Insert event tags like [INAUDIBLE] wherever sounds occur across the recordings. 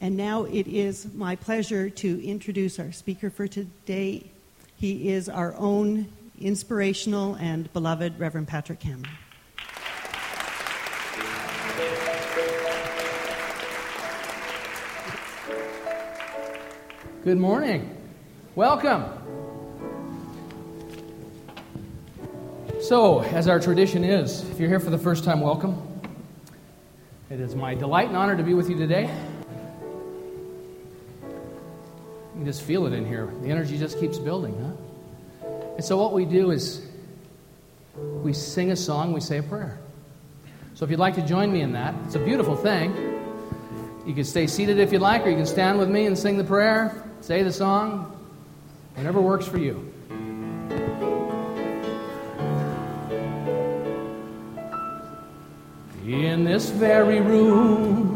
And now it is my pleasure to introduce our speaker for today. He is our own inspirational and beloved Reverend Patrick Cameron. Good morning. Welcome. So, as our tradition is, if you're here for the first time, welcome. It is my delight and honor to be with you today. Just feel it in here. The energy just keeps building, huh? And so, what we do is we sing a song, we say a prayer. So, if you'd like to join me in that, it's a beautiful thing. You can stay seated if you'd like, or you can stand with me and sing the prayer, say the song, whatever works for you. In this very room,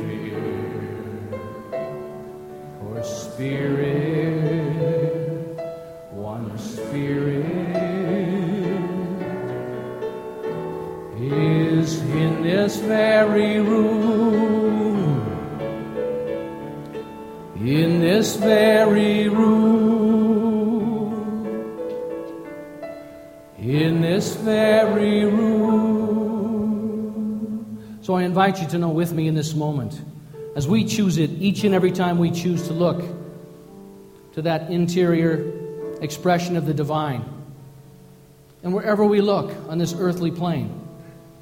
very room, in this very room, in this very room. So I invite you to know with me in this moment, as we choose it each and every time we choose to look to that interior expression of the divine. And wherever we look on this earthly plane,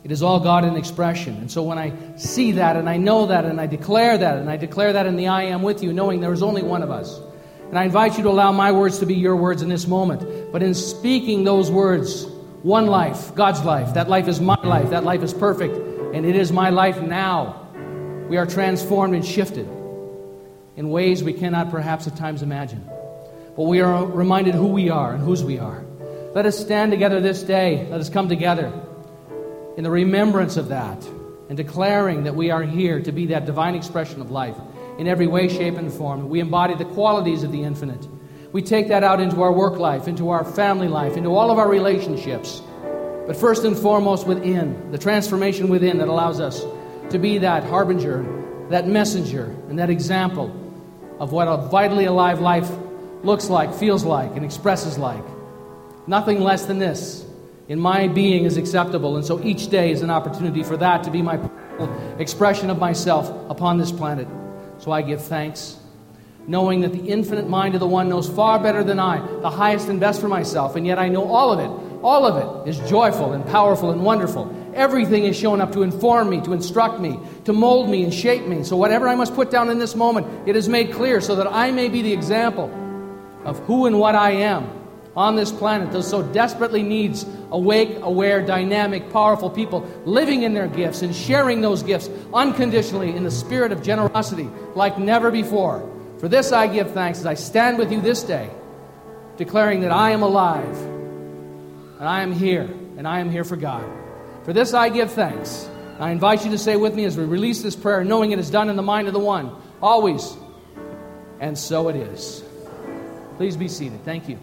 it is all God in expression. And so when I see that and I know that and I declare that and I declare that in the I am with you, knowing there is only one of us. And I invite you to allow my words to be your words in this moment. But in speaking those words, one life, God's life, that life is my life, that life is perfect, and it is my life now. We are transformed and shifted in ways we cannot perhaps at times imagine. But we are reminded who we are and whose we are. Let us stand together this day. Let us come together in the remembrance of that and declaring that we are here to be that divine expression of life in every way, shape, and form. We embody the qualities of the infinite. We take that out into our work life, into our family life, into all of our relationships. But first and foremost, within, the transformation within that allows us to be that harbinger, that messenger, and that example of what a vitally alive life looks like, feels like, and expresses like. Nothing less than this in my being is acceptable. And so each day is an opportunity for that to be my expression of myself upon this planet. So I give thanks, knowing that the infinite mind of the one knows far better than I the highest and best for myself, and yet I know all of it all of it is joyful and powerful and wonderful. Everything is shown up to inform me, to instruct me, to mold me and shape me. So, whatever I must put down in this moment, it is made clear so that I may be the example of who and what I am on this planet that so desperately needs awake, aware, dynamic, powerful people living in their gifts and sharing those gifts unconditionally in the spirit of generosity like never before. For this I give thanks as I stand with you this day, declaring that I am alive and I am here, and I am here for God. For this I give thanks. I invite you to say with me as we release this prayer, knowing it is done in the mind of the one, always. And so it is. Please be seated. Thank you.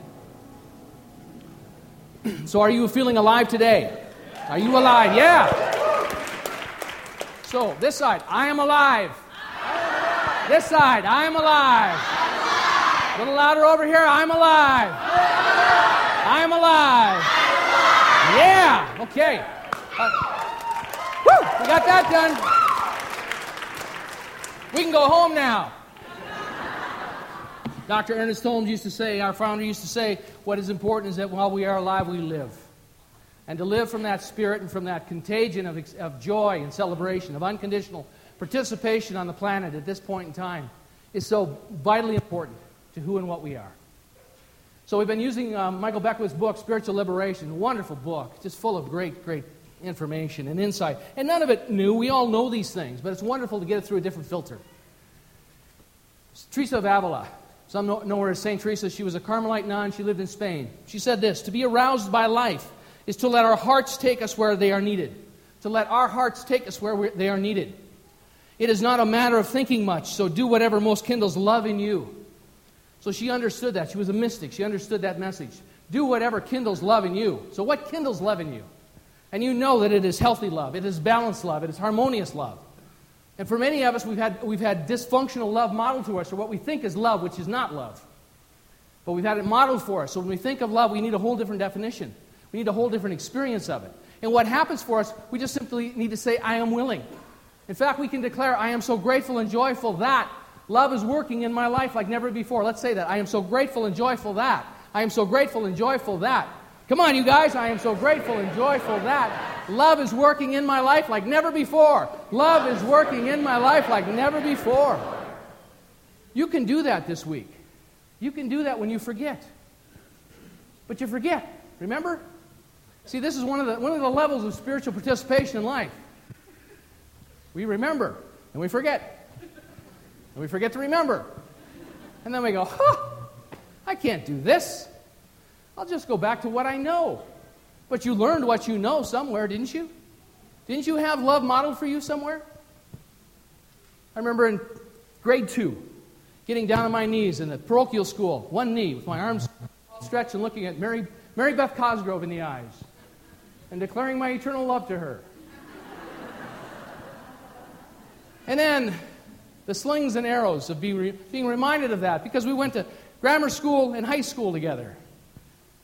[CLEARS THROAT] So, are you feeling alive today? Are you alive? Yeah. So, this side, I am alive. This side, I am alive. A little louder over here, I'm alive. I'm alive. Yeah, okay. Uh, whew, we got that done. We can go home now. Dr. Ernest Holmes used to say, our founder used to say, what is important is that while we are alive, we live. And to live from that spirit and from that contagion of, of joy and celebration, of unconditional participation on the planet at this point in time, is so vitally important to who and what we are. So we've been using um, Michael Beckwith's book, Spiritual Liberation. Wonderful book, just full of great, great information and insight. And none of it new. We all know these things, but it's wonderful to get it through a different filter. Teresa of Avila. Some know her as St. Teresa. She was a Carmelite nun. She lived in Spain. She said this To be aroused by life is to let our hearts take us where they are needed. To let our hearts take us where they are needed. It is not a matter of thinking much, so do whatever most kindles love in you. So she understood that. She was a mystic. She understood that message. Do whatever kindles love in you. So, what kindles love in you? And you know that it is healthy love, it is balanced love, it is harmonious love. And for many of us, we've had, we've had dysfunctional love modeled to us, or what we think is love, which is not love. But we've had it modeled for us. So when we think of love, we need a whole different definition. We need a whole different experience of it. And what happens for us, we just simply need to say, I am willing. In fact, we can declare, I am so grateful and joyful that love is working in my life like never before. Let's say that. I am so grateful and joyful that. I am so grateful and joyful that. Come on, you guys. I am so grateful and joyful that love is working in my life like never before. Love is working in my life like never before. You can do that this week. You can do that when you forget. But you forget. Remember? See, this is one of the, one of the levels of spiritual participation in life. We remember and we forget. And we forget to remember. And then we go, huh, I can't do this. I'll just go back to what I know. But you learned what you know somewhere, didn't you? Didn't you have love modeled for you somewhere? I remember in grade two, getting down on my knees in the parochial school, one knee, with my arms stretched and looking at Mary, Mary Beth Cosgrove in the eyes and declaring my eternal love to her. and then the slings and arrows of being, being reminded of that because we went to grammar school and high school together.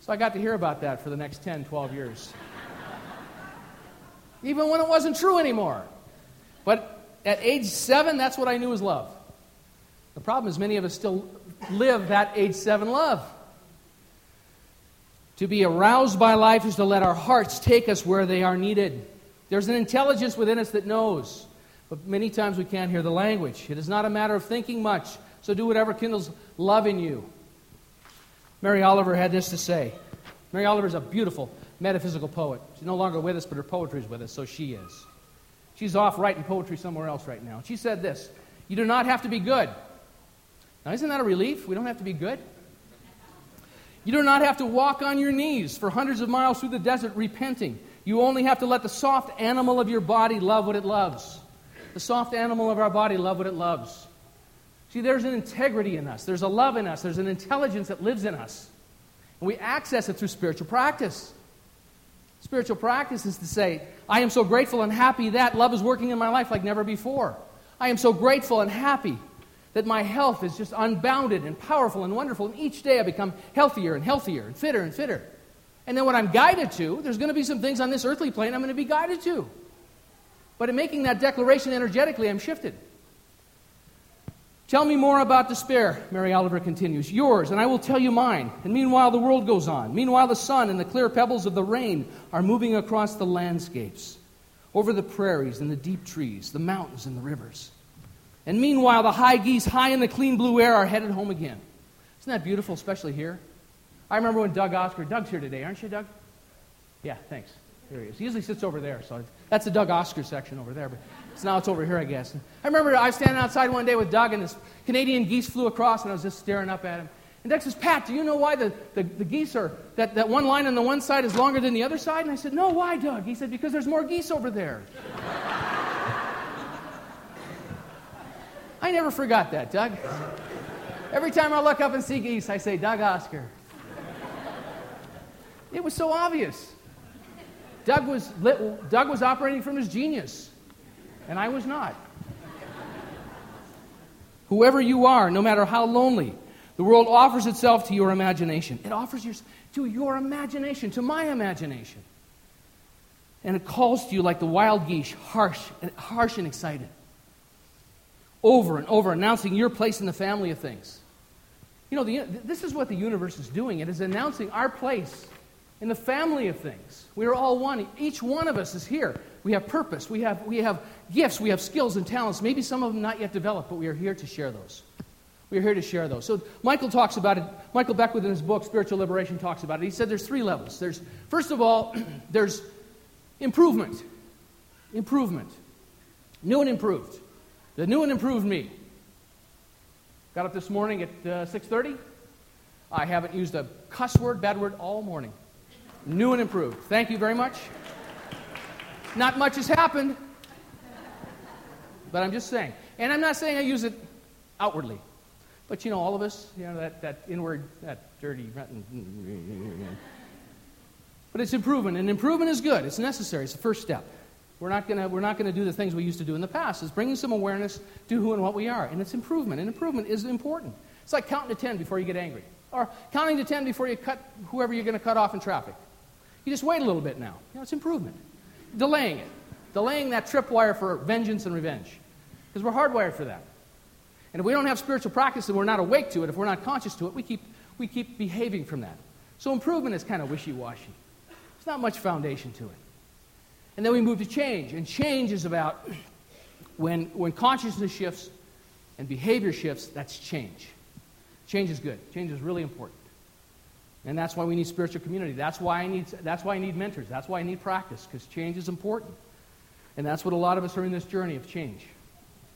So I got to hear about that for the next 10, 12 years. [LAUGHS] Even when it wasn't true anymore. But at age seven, that's what I knew was love. The problem is, many of us still live that age seven love. To be aroused by life is to let our hearts take us where they are needed. There's an intelligence within us that knows, but many times we can't hear the language. It is not a matter of thinking much, so do whatever kindles love in you. Mary Oliver had this to say. Mary Oliver is a beautiful metaphysical poet. She's no longer with us, but her poetry is with us, so she is. She's off writing poetry somewhere else right now. She said this You do not have to be good. Now, isn't that a relief? We don't have to be good. You do not have to walk on your knees for hundreds of miles through the desert repenting. You only have to let the soft animal of your body love what it loves. The soft animal of our body love what it loves. See, there's an integrity in us, there's a love in us, there's an intelligence that lives in us. And we access it through spiritual practice. Spiritual practice is to say, I am so grateful and happy that love is working in my life like never before. I am so grateful and happy that my health is just unbounded and powerful and wonderful. And each day I become healthier and healthier and fitter and fitter. And then what I'm guided to, there's going to be some things on this earthly plane I'm going to be guided to. But in making that declaration energetically, I'm shifted. Tell me more about despair, Mary Oliver continues. Yours, and I will tell you mine. And meanwhile, the world goes on. Meanwhile, the sun and the clear pebbles of the rain are moving across the landscapes, over the prairies and the deep trees, the mountains and the rivers. And meanwhile, the high geese, high in the clean blue air, are headed home again. Isn't that beautiful, especially here? I remember when Doug Oscar, Doug's here today, aren't you, Doug? Yeah, thanks. There he is. He usually sits over there, so that's the Doug Oscar section over there. But so now it's over here, I guess. I remember I was standing outside one day with Doug, and this Canadian geese flew across, and I was just staring up at him. And Doug says, Pat, do you know why the, the, the, geese are, that, that one line on the one side is longer than the other side? And I said, No, why, Doug? He said, Because there's more geese over there. I never forgot that, Doug. Every time I look up and see geese, I say, Doug Oscar. It was so obvious. Doug was, Doug was operating from his genius and I was not. Whoever you are, no matter how lonely, the world offers itself to your imagination. It offers to your imagination, to my imagination. And it calls to you like the wild geese, harsh, harsh and excited. Over and over, announcing your place in the family of things. You know, the, this is what the universe is doing. It is announcing our place in the family of things. We are all one. Each one of us is here. We have purpose. We have, we have gifts. We have skills and talents. Maybe some of them not yet developed, but we are here to share those. We are here to share those. So Michael talks about it. Michael Beckwith in his book, Spiritual Liberation, talks about it. He said there's three levels. There's, first of all, [CLEARS THROAT] there's improvement. Improvement. New and improved. The new and improved me. Got up this morning at uh, 6.30. I haven't used a cuss word, bad word all morning. New and improved. Thank you very much. Not much has happened, but I'm just saying. And I'm not saying I use it outwardly. But you know, all of us, you know, that, that inward, that dirty, but it's improvement, and improvement is good. It's necessary. It's the first step. We're not going we're not gonna do the things we used to do in the past. It's bringing some awareness to who and what we are. And it's improvement. And improvement is important. It's like counting to 10 before you get angry. Or counting to 10 before you cut whoever you're going to cut off in traffic. You just wait a little bit now. You know, it's improvement. Delaying it. Delaying that tripwire for vengeance and revenge. Because we're hardwired for that. And if we don't have spiritual practice and we're not awake to it, if we're not conscious to it, we keep, we keep behaving from that. So improvement is kind of wishy washy. There's not much foundation to it. And then we move to change. And change is about when, when consciousness shifts and behavior shifts, that's change. Change is good. Change is really important. And that's why we need spiritual community. That's why I need, that's why I need mentors. That's why I need practice, because change is important. And that's what a lot of us are in this journey of change.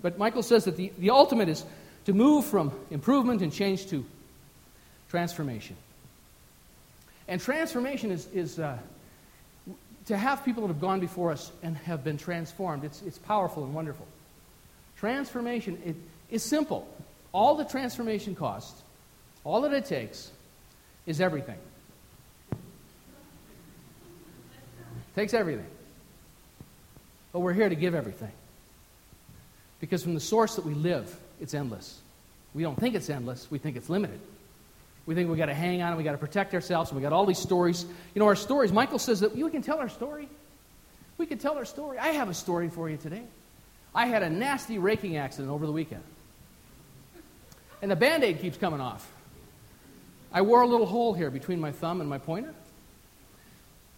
But Michael says that the, the ultimate is to move from improvement and change to transformation. And transformation is, is uh, to have people that have gone before us and have been transformed, it's, it's powerful and wonderful. Transformation it, is simple. All the transformation costs, all that it takes, is everything. Takes everything. But we're here to give everything. Because from the source that we live, it's endless. We don't think it's endless, we think it's limited. We think we got to hang on and we got to protect ourselves and we got all these stories. You know, our stories, Michael says that we can tell our story. We can tell our story. I have a story for you today. I had a nasty raking accident over the weekend. And the band aid keeps coming off. I wore a little hole here between my thumb and my pointer.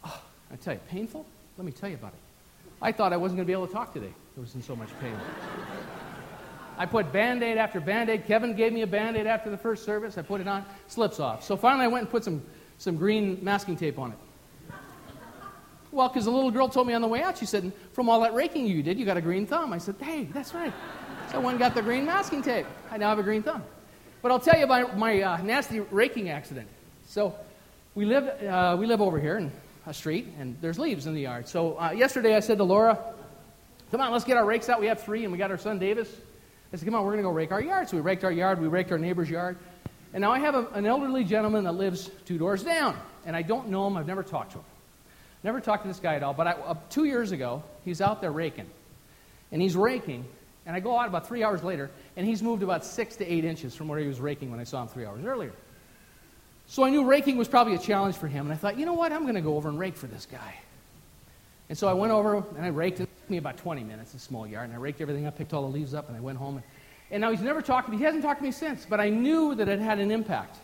Oh, I tell you, painful? Let me tell you about it. I thought I wasn't going to be able to talk today. I was in so much pain. I put band aid after band aid. Kevin gave me a band aid after the first service. I put it on, slips off. So finally, I went and put some, some green masking tape on it. Well, because the little girl told me on the way out, she said, From all that raking you did, you got a green thumb. I said, Hey, that's right. So and got the green masking tape. I now have a green thumb. But I'll tell you about my uh, nasty raking accident. So we live, uh, we live over here in a street, and there's leaves in the yard. So uh, yesterday I said to Laura, Come on, let's get our rakes out. We have three, and we got our son Davis. I said, come on, we're going to go rake our yard. So we raked our yard, we raked our neighbor's yard. And now I have a, an elderly gentleman that lives two doors down. And I don't know him, I've never talked to him. Never talked to this guy at all. But I, uh, two years ago, he's out there raking. And he's raking, and I go out about three hours later, and he's moved about six to eight inches from where he was raking when I saw him three hours earlier. So I knew raking was probably a challenge for him, and I thought, you know what, I'm going to go over and rake for this guy. And so I went over and I raked it took me about 20 minutes, a small yard, and I raked everything up, picked all the leaves up, and I went home. And, and now he's never talked to me. He hasn't talked to me since, but I knew that it had an impact.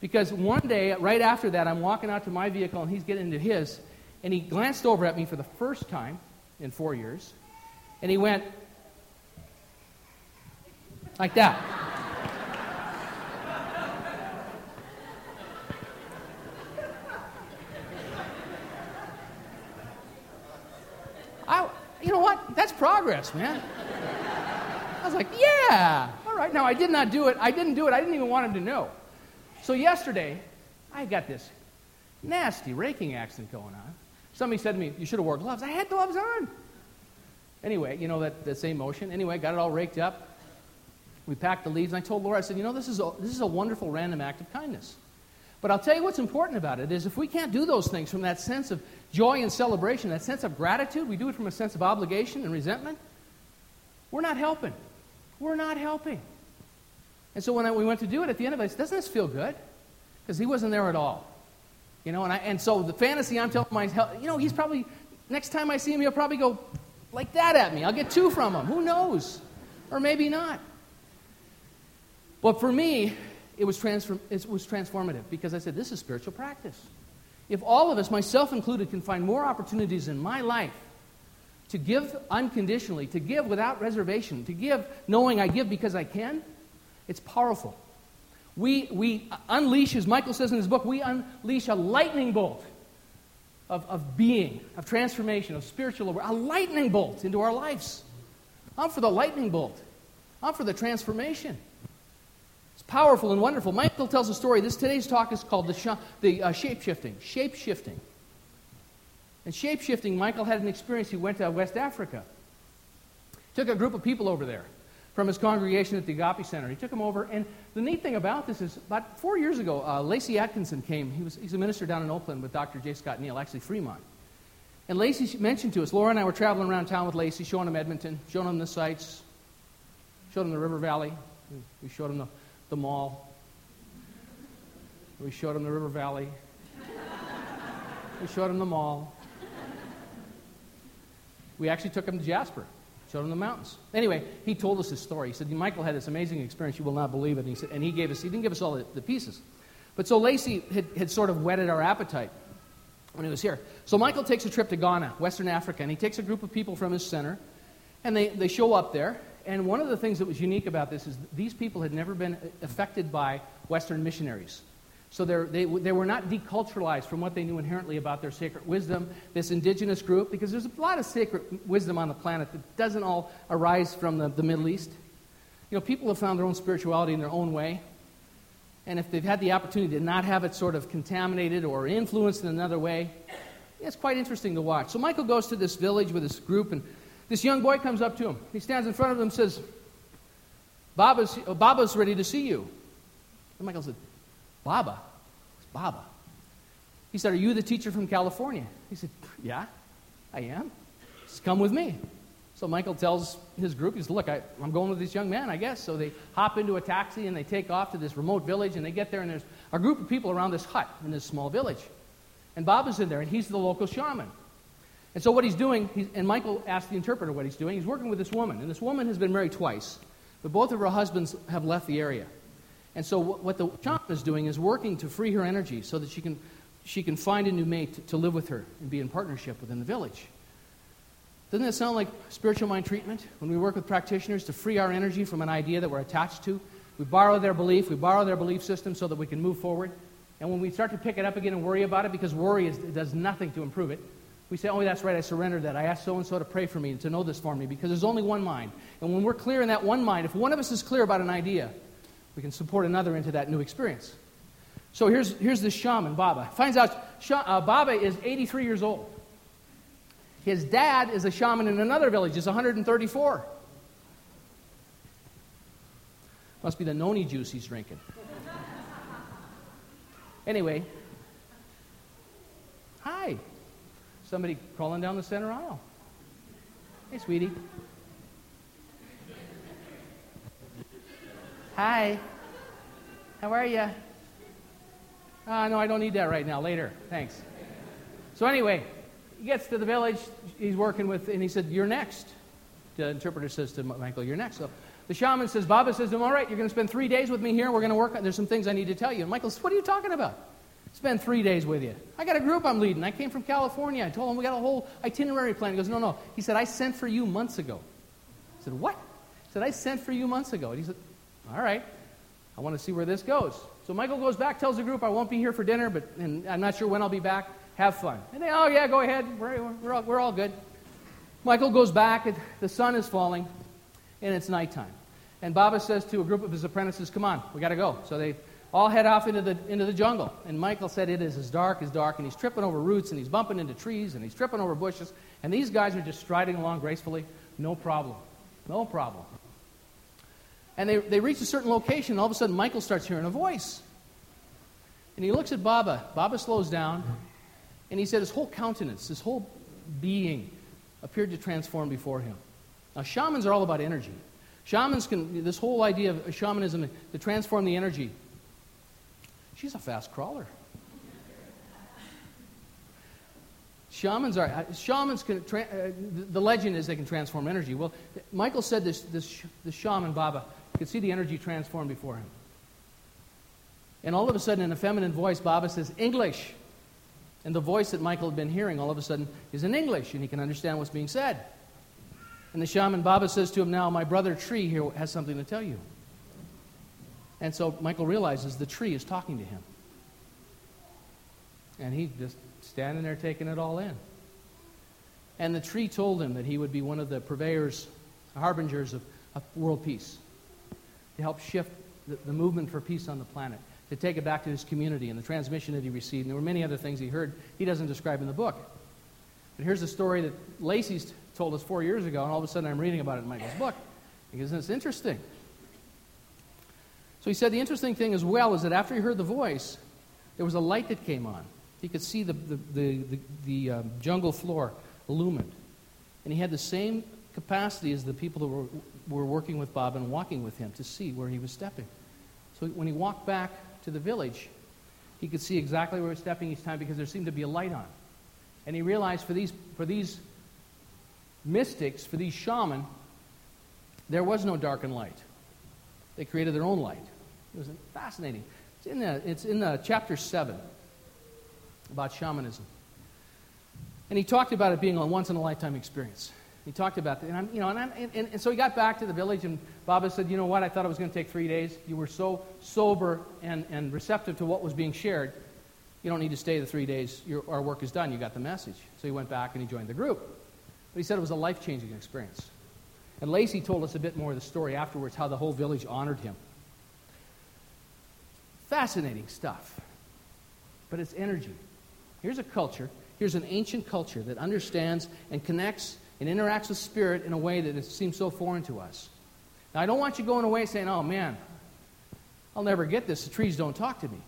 Because one day, right after that, I'm walking out to my vehicle, and he's getting into his, and he glanced over at me for the first time in four years, and he went like that. I, you know what? That's progress, man. I was like, yeah, all right. Now, I did not do it. I didn't do it. I didn't even want him to know. So, yesterday, I got this nasty raking accident going on. Somebody said to me, You should have wore gloves. I had gloves on. Anyway, you know that, that same motion. Anyway, got it all raked up. We packed the leaves, and I told Laura, I said, You know, this is a, this is a wonderful random act of kindness. But I'll tell you what's important about it is if we can't do those things from that sense of joy and celebration, that sense of gratitude, we do it from a sense of obligation and resentment, we're not helping. We're not helping. And so when I, we went to do it at the end of it, said, doesn't this feel good? Because he wasn't there at all. You know, and, I, and so the fantasy I'm telling myself, you know, he's probably, next time I see him, he'll probably go like that at me. I'll get two from him. Who knows? Or maybe not. But for me, it was, transform, it was transformative because I said, this is spiritual practice. If all of us, myself included, can find more opportunities in my life to give unconditionally, to give without reservation, to give knowing I give because I can, it's powerful. We, we unleash, as Michael says in his book, we unleash a lightning bolt of, of being, of transformation, of spiritual, a lightning bolt into our lives. I'm for the lightning bolt. I'm for the transformation. Powerful and wonderful. Michael tells a story. This today's talk is called the, sh- the uh, shape shifting. Shape shifting. And shape shifting, Michael had an experience. He went to West Africa. Took a group of people over there from his congregation at the Agape Center. He took them over, and the neat thing about this is about four years ago, uh, Lacey Atkinson came. He was, he's a minister down in Oakland with Dr. J. Scott Neal, actually Fremont. And Lacey mentioned to us, Laura and I were traveling around town with Lacey, showing him Edmonton, showing him the sights, showed him the river valley. We showed him the, the mall. We showed him the river valley. We showed him the mall. We actually took him to Jasper, showed him the mountains. Anyway, he told us his story. He said, Michael had this amazing experience. You will not believe it. And he, said, and he gave us, he didn't give us all the, the pieces. But so Lacey had, had sort of whetted our appetite when he was here. So Michael takes a trip to Ghana, Western Africa, and he takes a group of people from his center, and they, they show up there. And one of the things that was unique about this is these people had never been uh, affected by Western missionaries. So they, they were not deculturalized from what they knew inherently about their sacred wisdom, this indigenous group, because there's a lot of sacred wisdom on the planet that doesn't all arise from the, the Middle East. You know, people have found their own spirituality in their own way. And if they've had the opportunity to not have it sort of contaminated or influenced in another way, it's quite interesting to watch. So Michael goes to this village with this group, and this young boy comes up to him. He stands in front of him and says, Baba's, uh, Baba's ready to see you. And Michael said, Baba? It's Baba. He said, Are you the teacher from California? He said, Yeah, I am. Just come with me. So Michael tells his group, he says, Look, I, am going with this young man, I guess. So they hop into a taxi and they take off to this remote village, and they get there, and there's a group of people around this hut in this small village. And Bob is in there, and he's the local shaman. And so what he's doing, he's, and Michael asked the interpreter what he's doing, he's working with this woman. And this woman has been married twice, but both of her husbands have left the area. And so what the shaman is doing is working to free her energy so that she can, she can find a new mate to, to live with her and be in partnership within the village. Doesn't that sound like spiritual mind treatment? When we work with practitioners to free our energy from an idea that we're attached to, we borrow their belief, we borrow their belief system so that we can move forward. And when we start to pick it up again and worry about it, because worry is, does nothing to improve it, we say, oh, that's right, I surrendered that. I asked so and so to pray for me, and to know this for me, because there's only one mind. And when we're clear in that one mind, if one of us is clear about an idea, we can support another into that new experience. So here's, here's this shaman, Baba. Finds out uh, Baba is 83 years old. His dad is a shaman in another village, he's 134. Must be the noni juice he's drinking. [LAUGHS] anyway, hi. Somebody crawling down the center aisle. Hey, sweetie. Hi. How are you? Uh, no, I don't need that right now. Later. Thanks. So, anyway, he gets to the village he's working with, and he said, You're next. The interpreter says to Michael, You're next. So the shaman says, Baba says to him, All right, you're going to spend three days with me here. and We're going to work on, there's some things I need to tell you. And Michael says, What are you talking about? Spend three days with you. I got a group I'm leading. I came from California. I told him we got a whole itinerary plan. He goes, No, no. He said, I sent for you months ago. I said, What? He said, I sent for you months ago. And he said, All right. I want to see where this goes. So Michael goes back, tells the group, I won't be here for dinner, but and I'm not sure when I'll be back. Have fun. And they, oh, yeah, go ahead. We're, we're, all, we're all good. Michael goes back. and The sun is falling, and it's nighttime. And Baba says to a group of his apprentices, Come on, we got to go. So they all head off into the, into the jungle. And Michael said it is as dark as dark, and he's tripping over roots, and he's bumping into trees, and he's tripping over bushes. And these guys are just striding along gracefully. No problem. No problem. And they, they reach a certain location, and all of a sudden Michael starts hearing a voice. And he looks at Baba. Baba slows down, and he said his whole countenance, his whole being appeared to transform before him. Now, shamans are all about energy. Shamans can, this whole idea of shamanism to transform the energy. She's a fast crawler. Shamans are, uh, shamans can, tra- uh, the legend is they can transform energy. Well, Michael said this, this, this shaman, Baba, could see the energy transform before him. And all of a sudden, in a feminine voice, Baba says, English. And the voice that Michael had been hearing all of a sudden is in English, and he can understand what's being said. And the shaman Baba says to him, Now, my brother Tree here has something to tell you. And so Michael realizes the tree is talking to him. And he's just standing there taking it all in. And the tree told him that he would be one of the purveyors, harbingers of, of world peace, to help shift the, the movement for peace on the planet, to take it back to his community and the transmission that he received. And there were many other things he heard he doesn't describe in the book. But here's a story that Lacey's told us four years ago, and all of a sudden I'm reading about it in Michael's book because it's interesting. So he said the interesting thing as well is that after he heard the voice, there was a light that came on. He could see the, the, the, the, the um, jungle floor illumined. And he had the same capacity as the people that were, were working with Bob and walking with him to see where he was stepping. So when he walked back to the village, he could see exactly where he was stepping each time because there seemed to be a light on. And he realized for these, for these mystics, for these shaman, there was no dark and light. They created their own light. It was fascinating. It's in the, it's in the chapter 7 about shamanism. And he talked about it being a once in a lifetime experience. He talked about that. And, I'm, you know, and, I'm, and, and, so he got back to the village, and Baba said, You know what? I thought it was going to take three days. You were so sober and, and receptive to what was being shared. You don't need to stay the three days. Your, our work is done. You got the message. So he went back and he joined the group. But he said it was a life changing experience. And Lacey told us a bit more of the story afterwards, how the whole village honored him. Fascinating stuff. But it's energy. Here's a culture, here's an ancient culture that understands and connects and interacts with spirit in a way that it seems so foreign to us. Now, I don't want you going away saying, oh man, I'll never get this. The trees don't talk to me.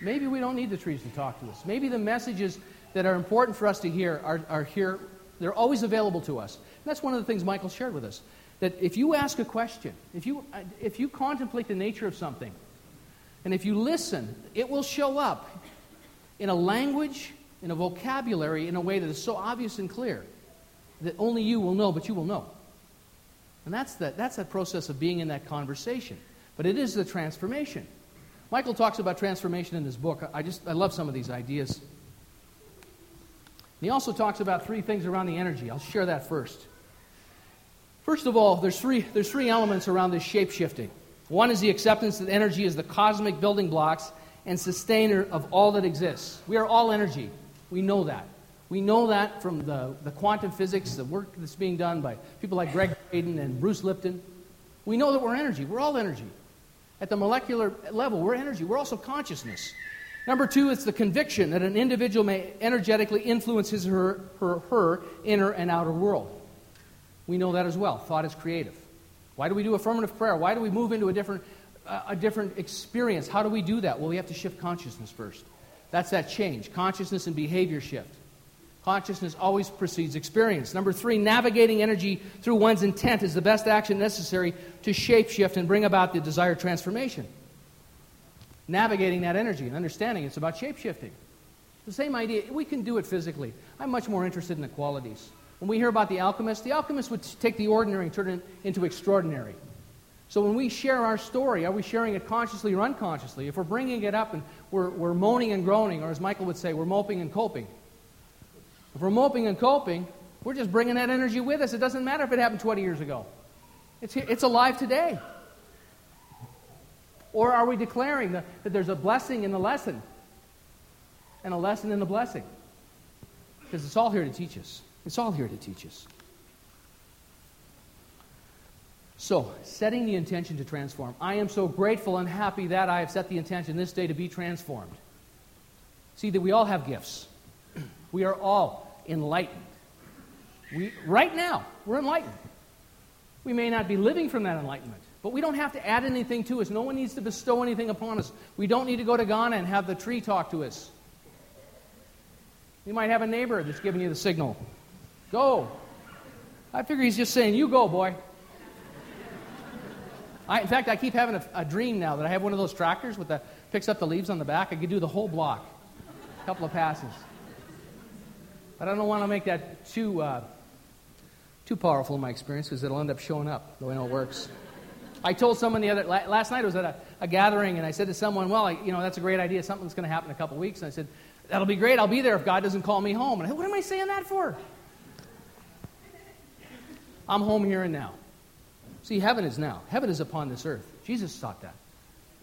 Maybe we don't need the trees to talk to us. Maybe the messages that are important for us to hear are, are here, they're always available to us. And that's one of the things Michael shared with us. That if you ask a question, if you, if you contemplate the nature of something, and if you listen, it will show up in a language, in a vocabulary, in a way that is so obvious and clear that only you will know, but you will know. And that's that, that's that process of being in that conversation. But it is the transformation. Michael talks about transformation in his book. I just I love some of these ideas. And he also talks about three things around the energy. I'll share that first. First of all, there's three, there's three elements around this shape shifting. One is the acceptance that energy is the cosmic building blocks and sustainer of all that exists. We are all energy. We know that. We know that from the, the quantum physics, the work that's being done by people like Gregg Braden and Bruce Lipton. We know that we're energy. We're all energy. At the molecular level, we're energy. We're also consciousness. Number two, it's the conviction that an individual may energetically influence his or her, her, her inner and outer world. We know that as well. Thought is creative. Why do we do affirmative prayer? Why do we move into a different, uh, a different experience? How do we do that? Well, we have to shift consciousness first. That's that change consciousness and behavior shift. Consciousness always precedes experience. Number three, navigating energy through one's intent is the best action necessary to shapeshift and bring about the desired transformation. Navigating that energy and understanding it's about shapeshifting. The same idea, we can do it physically. I'm much more interested in the qualities. When we hear about the alchemist, the alchemist would take the ordinary and turn it into extraordinary. So when we share our story, are we sharing it consciously or unconsciously? If we're bringing it up and we're, we're moaning and groaning, or as Michael would say, we're moping and coping. If we're moping and coping, we're just bringing that energy with us. It doesn't matter if it happened 20 years ago. It's, here, it's alive today. Or are we declaring that, that there's a blessing in the lesson and a lesson in the blessing? Because it's all here to teach us. It's all here to teach us. So, setting the intention to transform. I am so grateful and happy that I have set the intention this day to be transformed. See, that we all have gifts. We are all enlightened. We, right now, we're enlightened. We may not be living from that enlightenment, but we don't have to add anything to us. No one needs to bestow anything upon us. We don't need to go to Ghana and have the tree talk to us. You might have a neighbor that's giving you the signal. Go. I figure he's just saying, You go, boy. I, in fact, I keep having a, a, dream now that I have one of those tractors with the picks up the leaves on the back. I could do the whole block, a couple of passes. But I don't want to make that too uh, too powerful in my experience because it'll end up showing up the way it works. I told someone the other last night I was at a, a gathering and I said to someone, "Well, I, you know that's a great idea. Something's going to happen in a couple of weeks." And I said, "That'll be great. I'll be there if God doesn't call me home." And I said, "What am I saying that for?" I'm home here and now. See, heaven is now. Heaven is upon this earth. Jesus taught that.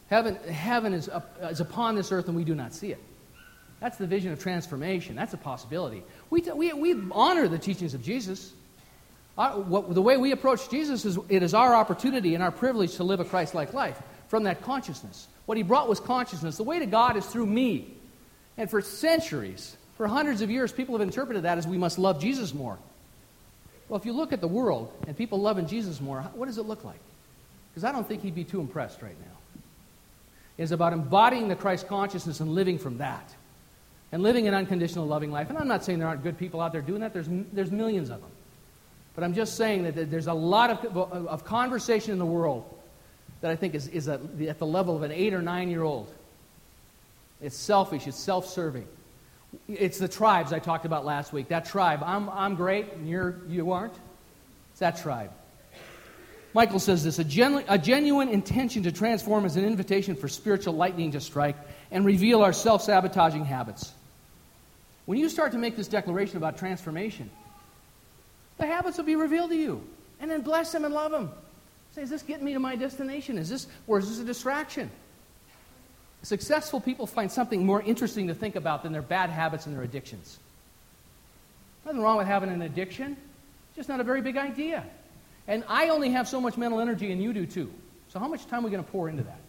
Heaven, heaven is, up, is upon this earth and we do not see it. That's the vision of transformation. That's a possibility. We, we, we honor the teachings of Jesus. Our, what, the way we approach Jesus is it is our opportunity and our privilege to live a Christ like life from that consciousness. What he brought was consciousness. The way to God is through me. And for centuries, for hundreds of years, people have interpreted that as we must love Jesus more. Well, if you look at the world and people loving Jesus more, what does it look like? Because I don't think he'd be too impressed right now. It's about embodying the Christ consciousness and living from that. And living an unconditional loving life. And I'm not saying there aren't good people out there doing that, there's, there's millions of them. But I'm just saying that there's a lot of, of conversation in the world that I think is, is at the level of an eight or nine year old. It's selfish, it's self serving. It's the tribes I talked about last week. That tribe, I'm, I'm great and you're, you aren't. It's that tribe. Michael says this a, genu- a genuine intention to transform is an invitation for spiritual lightning to strike and reveal our self sabotaging habits. When you start to make this declaration about transformation, the habits will be revealed to you. And then bless them and love them. Say, is this getting me to my destination? Is this, or is this a distraction? Successful people find something more interesting to think about than their bad habits and their addictions. Nothing wrong with having an addiction, just not a very big idea. And I only have so much mental energy, and you do too. So, how much time are we going to pour into that?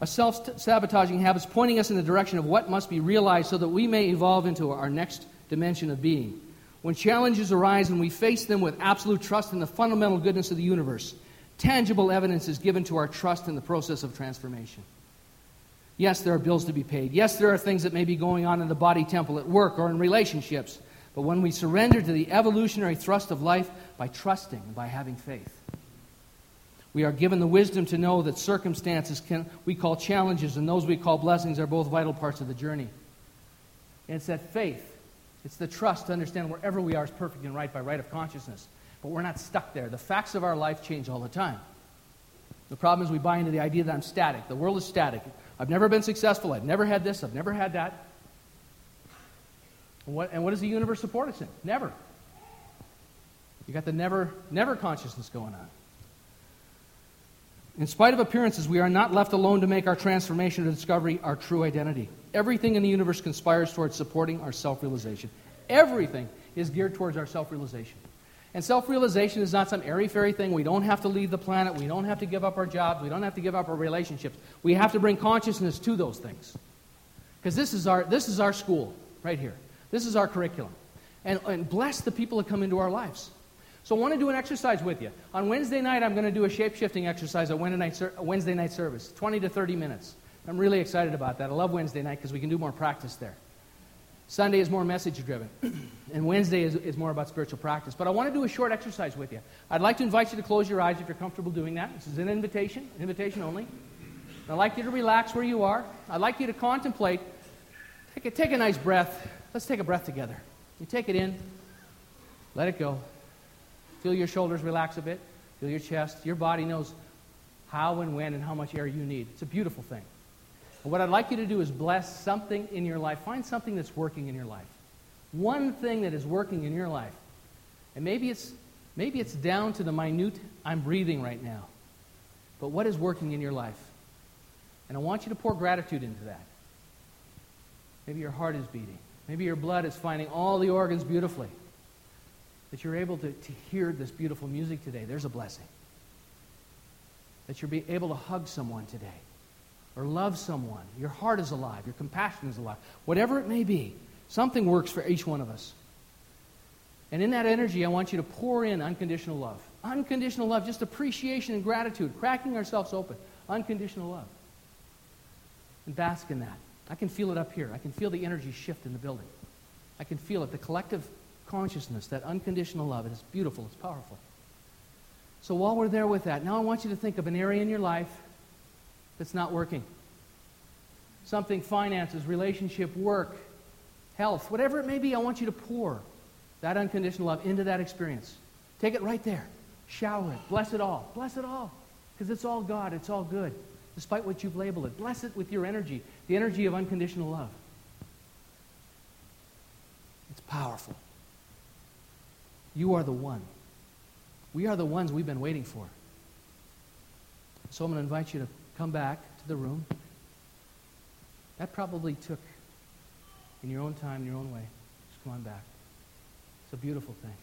A self sabotaging habit is pointing us in the direction of what must be realized so that we may evolve into our next dimension of being. When challenges arise and we face them with absolute trust in the fundamental goodness of the universe, tangible evidence is given to our trust in the process of transformation. Yes, there are bills to be paid. Yes, there are things that may be going on in the body temple, at work, or in relationships. But when we surrender to the evolutionary thrust of life by trusting and by having faith, we are given the wisdom to know that circumstances can, we call challenges and those we call blessings are both vital parts of the journey. And it's that faith, it's the trust to understand wherever we are is perfect and right by right of consciousness. But we're not stuck there. The facts of our life change all the time. The problem is we buy into the idea that I'm static. The world is static. I've never been successful. I've never had this. I've never had that. And what, and what does the universe support us in? Never. You got the never, never consciousness going on. In spite of appearances, we are not left alone to make our transformation and discovery our true identity. Everything in the universe conspires towards supporting our self realization. Everything is geared towards our self realization. And self realization is not some airy fairy thing. We don't have to leave the planet. We don't have to give up our jobs. We don't have to give up our relationships. We have to bring consciousness to those things. Because this, is our, this is our school right here. This is our curriculum. And, and bless the people that come into our lives. So I want to do an exercise with you. On Wednesday night, I'm going to do a shape shifting exercise at Wednesday night, Wednesday night service, 20 to 30 minutes. I'm really excited about that. I love Wednesday night because we can do more practice there. Sunday is more message driven, [CLEARS THROAT] and Wednesday is, is more about spiritual practice. But I want to do a short exercise with you. I'd like to invite you to close your eyes if you're comfortable doing that. This is an invitation, invitation only. I'd like you to relax where you are. I'd like you to contemplate. Take a, take a nice breath. Let's take a breath together. You take it in, let it go. Feel your shoulders relax a bit. Feel your chest. Your body knows how and when and how much air you need. It's a beautiful thing. And what I'd like you to do is bless something in your life. Find something that's working in your life. One thing that is working in your life. And maybe it's, maybe it's down to the minute I'm breathing right now. But what is working in your life? And I want you to pour gratitude into that. Maybe your heart is beating. Maybe your blood is finding all the organs beautifully. That you're able to, to hear this beautiful music today. There's a blessing. That you're able to hug someone today or love someone. Your heart is alive. Your compassion is alive. Whatever it may be, something works for each one of us. And in that energy, I want you to pour in unconditional love. Unconditional love, just appreciation and gratitude, cracking ourselves open. Unconditional love. And bask in that. I can feel it up here. I can feel the energy shift in the building. I can feel it, the collective consciousness, that unconditional love. It is beautiful, it's powerful. So while we're there with that, now I want you to think of an area in your life that's not working. Something finances, relationship, work, health, whatever it may be, I want you to pour that unconditional love into that experience. Take it right there. Shower it. Bless it all. Bless it all. Because it's all God. It's all good. Despite what you've labeled it. Bless it with your energy. The energy of unconditional love. It's powerful. You are the one. We are the ones we've been waiting for. So I'm going to invite you to come back to the room. That probably took, in your own time, in your own way. Just come on back. It's a beautiful thing.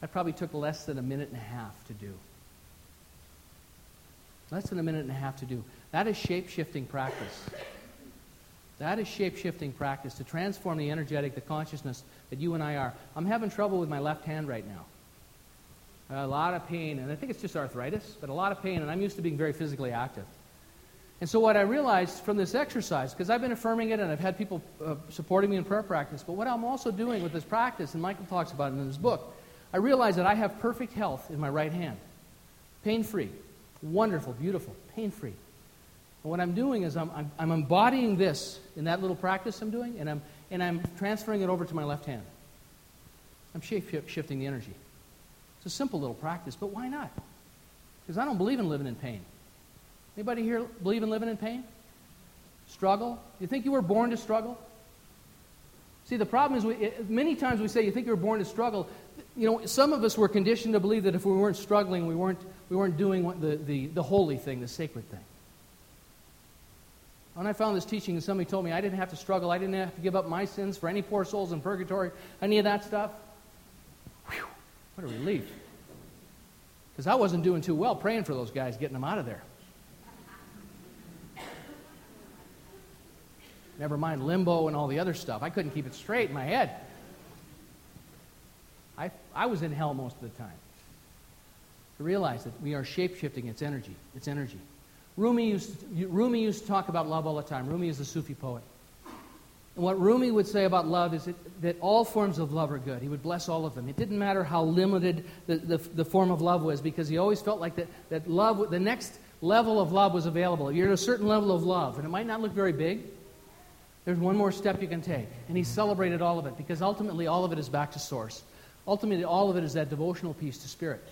That probably took less than a minute and a half to do. Less than a minute and a half to do. That is shape shifting practice. That is shape shifting practice to transform the energetic, the consciousness that you and I are. I'm having trouble with my left hand right now. A lot of pain, and I think it's just arthritis, but a lot of pain, and I'm used to being very physically active. And so, what I realized from this exercise, because I've been affirming it and I've had people uh, supporting me in prayer practice, but what I'm also doing with this practice, and Michael talks about it in his book, I realize that I have perfect health in my right hand. Pain free. Wonderful, beautiful, pain free. And what I'm doing is I'm, I'm, I'm, embodying this in that little practice I'm doing, and I'm, and I'm transferring it over to my left hand. I'm shape shifting the energy. It's a simple little practice, but why not? Because I don't believe in living in pain. Anybody here believe in living in pain? Struggle? You think you were born to struggle? See, the problem is, we, many times we say you think you were born to struggle. You know, some of us were conditioned to believe that if we weren't struggling, we weren't, we weren't doing the, the, the holy thing, the sacred thing. When I found this teaching and somebody told me I didn't have to struggle, I didn't have to give up my sins for any poor souls in purgatory, any of that stuff, what a relief. Because I wasn't doing too well praying for those guys, getting them out of there. Never mind limbo and all the other stuff. I couldn't keep it straight in my head. I, I was in hell most of the time. To realize that we are shape shifting its energy. Its energy. Rumi used, to, Rumi used to talk about love all the time. Rumi is the Sufi poet. And what Rumi would say about love is that, that all forms of love are good. He would bless all of them. It didn't matter how limited the, the, the form of love was because he always felt like that, that love, the next level of love was available. You're at a certain level of love, and it might not look very big, there's one more step you can take. And he celebrated all of it because ultimately all of it is back to source. Ultimately, all of it is that devotional piece to spirit.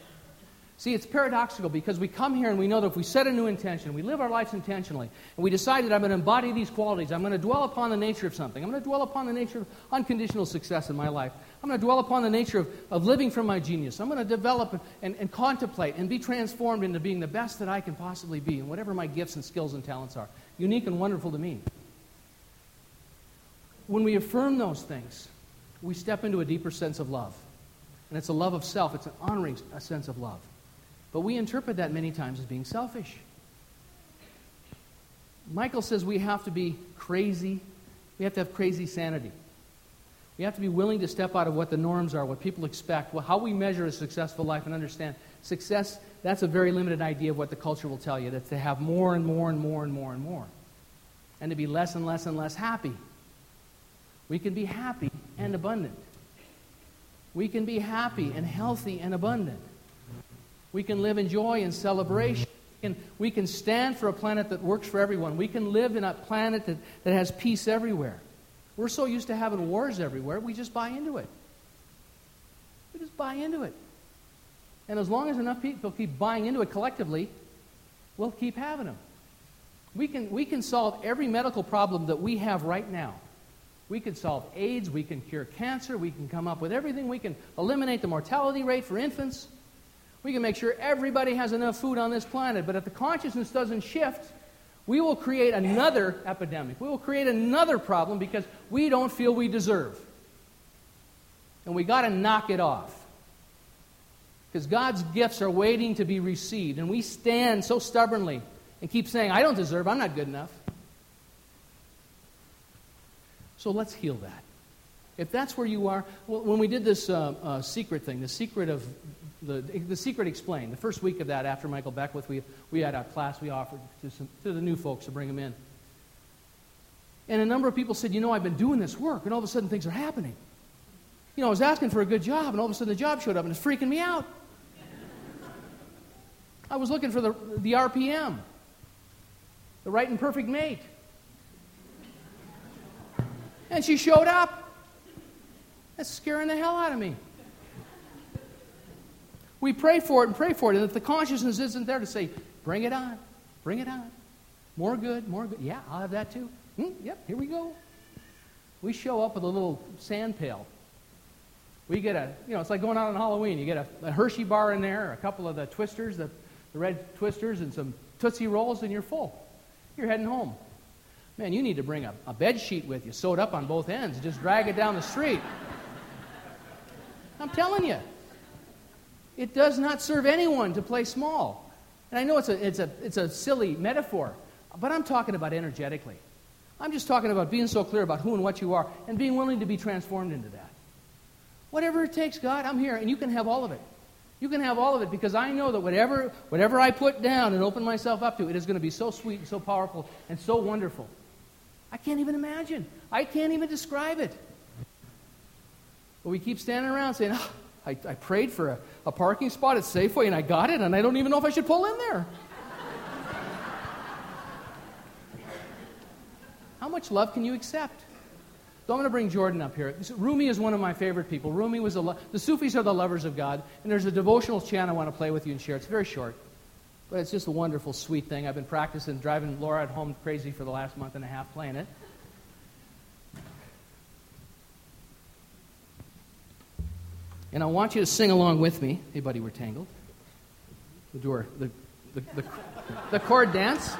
See, it's paradoxical because we come here and we know that if we set a new intention, we live our lives intentionally, and we decide that I'm going to embody these qualities, I'm going to dwell upon the nature of something, I'm going to dwell upon the nature of unconditional success in my life, I'm going to dwell upon the nature of, of living from my genius, I'm going to develop and, and, and contemplate and be transformed into being the best that I can possibly be in whatever my gifts and skills and talents are. Unique and wonderful to me. When we affirm those things, we step into a deeper sense of love. And it's a love of self, it's an honoring a sense of love. But we interpret that many times as being selfish. Michael says we have to be crazy. We have to have crazy sanity. We have to be willing to step out of what the norms are, what people expect, how we measure a successful life, and understand success, that's a very limited idea of what the culture will tell you. That's to have more and more and more and more and more. And to be less and less and less happy. We can be happy and abundant. We can be happy and healthy and abundant. We can live in joy and celebration. And we can stand for a planet that works for everyone. We can live in a planet that, that has peace everywhere. We're so used to having wars everywhere, we just buy into it. We just buy into it. And as long as enough people keep buying into it collectively, we'll keep having them. We can, we can solve every medical problem that we have right now. We can solve AIDS, we can cure cancer, we can come up with everything. We can eliminate the mortality rate for infants. We can make sure everybody has enough food on this planet. But if the consciousness doesn't shift, we will create another epidemic. We will create another problem because we don't feel we deserve. And we got to knock it off. Because God's gifts are waiting to be received. And we stand so stubbornly and keep saying, I don't deserve, I'm not good enough. So let's heal that. If that's where you are, well, when we did this uh, uh, secret thing, the secret of the, the Secret Explained. The first week of that, after Michael Beckwith, we, we had a class we offered to, some, to the new folks to bring them in. And a number of people said, You know, I've been doing this work, and all of a sudden things are happening. You know, I was asking for a good job, and all of a sudden the job showed up, and it's freaking me out. I was looking for the, the RPM, the right and perfect mate. And she showed up. That's scaring the hell out of me. We pray for it and pray for it. And if the consciousness isn't there to say, bring it on, bring it on. More good, more good. Yeah, I'll have that too. Hmm, yep, here we go. We show up with a little sand pail. We get a, you know, it's like going out on Halloween. You get a, a Hershey bar in there, a couple of the twisters, the, the red twisters, and some Tootsie Rolls, and you're full. You're heading home. Man, you need to bring a, a bed sheet with you, sewed up on both ends, just drag it down the street. I'm telling you. It does not serve anyone to play small. And I know it's a, it's a, it's a silly metaphor, but I'm talking about energetically. I'm just talking about being so clear about who and what you are and being willing to be transformed into that. Whatever it takes, God, I'm here, and you can have all of it. You can have all of it because I know that whatever, whatever I put down and open myself up to, it is going to be so sweet and so powerful and so wonderful. I can't even imagine. I can't even describe it. But we keep standing around saying, [LAUGHS] oh, I, I, prayed for a, a parking spot at Safeway and I got it, and I don't even know if I should pull in there. How much love can you accept? So I'm going to bring Jordan up here. Rumi is one of my favorite people. Rumi was a lo- the Sufis are the lovers of God, and there's a devotional chant I want to play with you and share. It's very short, but it's just a wonderful, sweet thing. I've been practicing, driving Laura at home crazy for the last month and a half playing it. And I want you to sing along with me. Hey, buddy, we're tangled. The door, the, the, the, chord dance.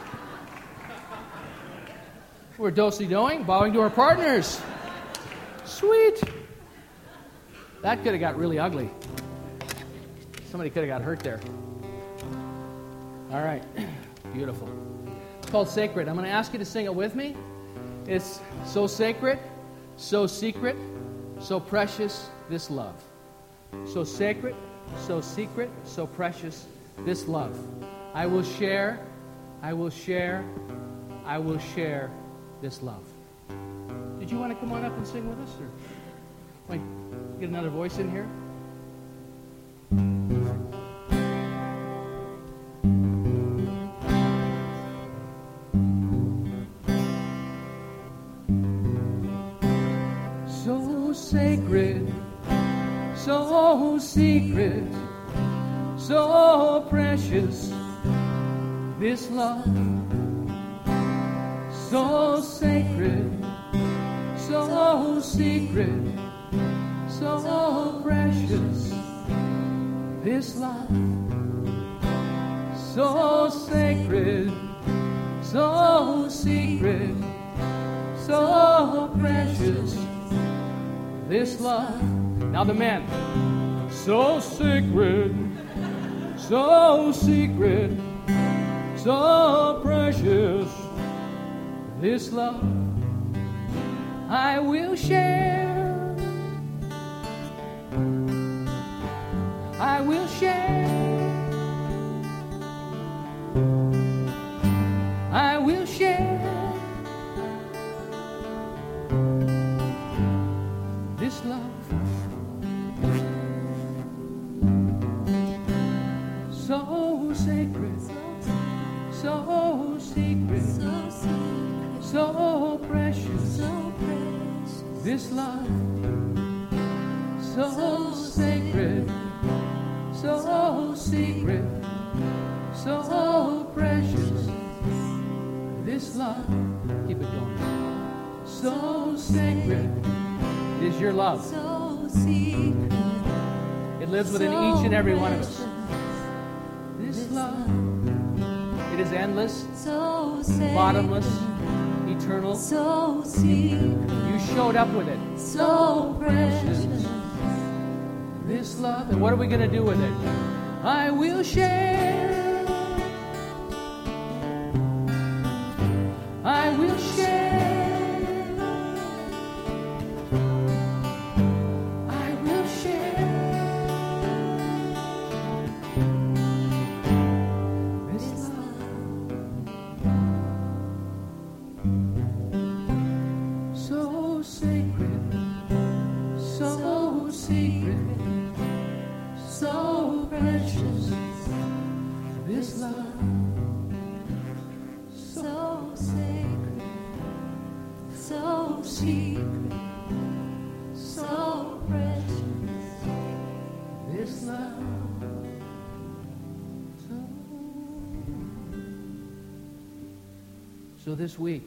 We're dosy doing, bowing to our partners. Sweet. That could have got really ugly. Somebody could have got hurt there. All right. [CLEARS THROAT] Beautiful. It's called Sacred. I'm going to ask you to sing it with me. It's so sacred, so secret, so precious, this love. So sacred, so secret, so precious, this love. I will share, I will share, I will share this love. Did you want to come on up and sing with us? Or wait, get another voice in here? So sacred, so secret, so precious. This love, so sacred, so secret, so precious. This love. Now the men. So sacred, so secret, so precious this love I will share. I will share. This love, so, sacred, so secret, so precious. This love, keep it going. So sacred is your love. So secret. It lives within each and every one of us. This love, it is endless, bottomless eternal. So sweet. You showed up with it. So precious. This love. And what are we going to do with it? I will share. This week,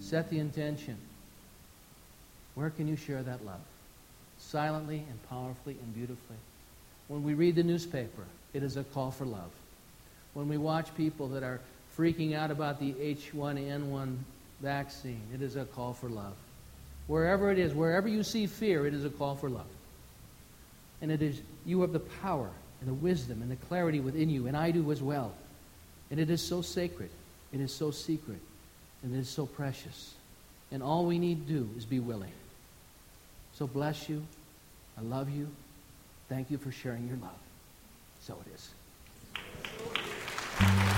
set the intention. Where can you share that love? Silently and powerfully and beautifully. When we read the newspaper, it is a call for love. When we watch people that are freaking out about the H1N1 vaccine, it is a call for love. Wherever it is, wherever you see fear, it is a call for love. And it is you have the power and the wisdom and the clarity within you, and I do as well. And it is so sacred, it is so secret, and it is so precious. And all we need to do is be willing. So bless you. I love you. Thank you for sharing your love. So it is.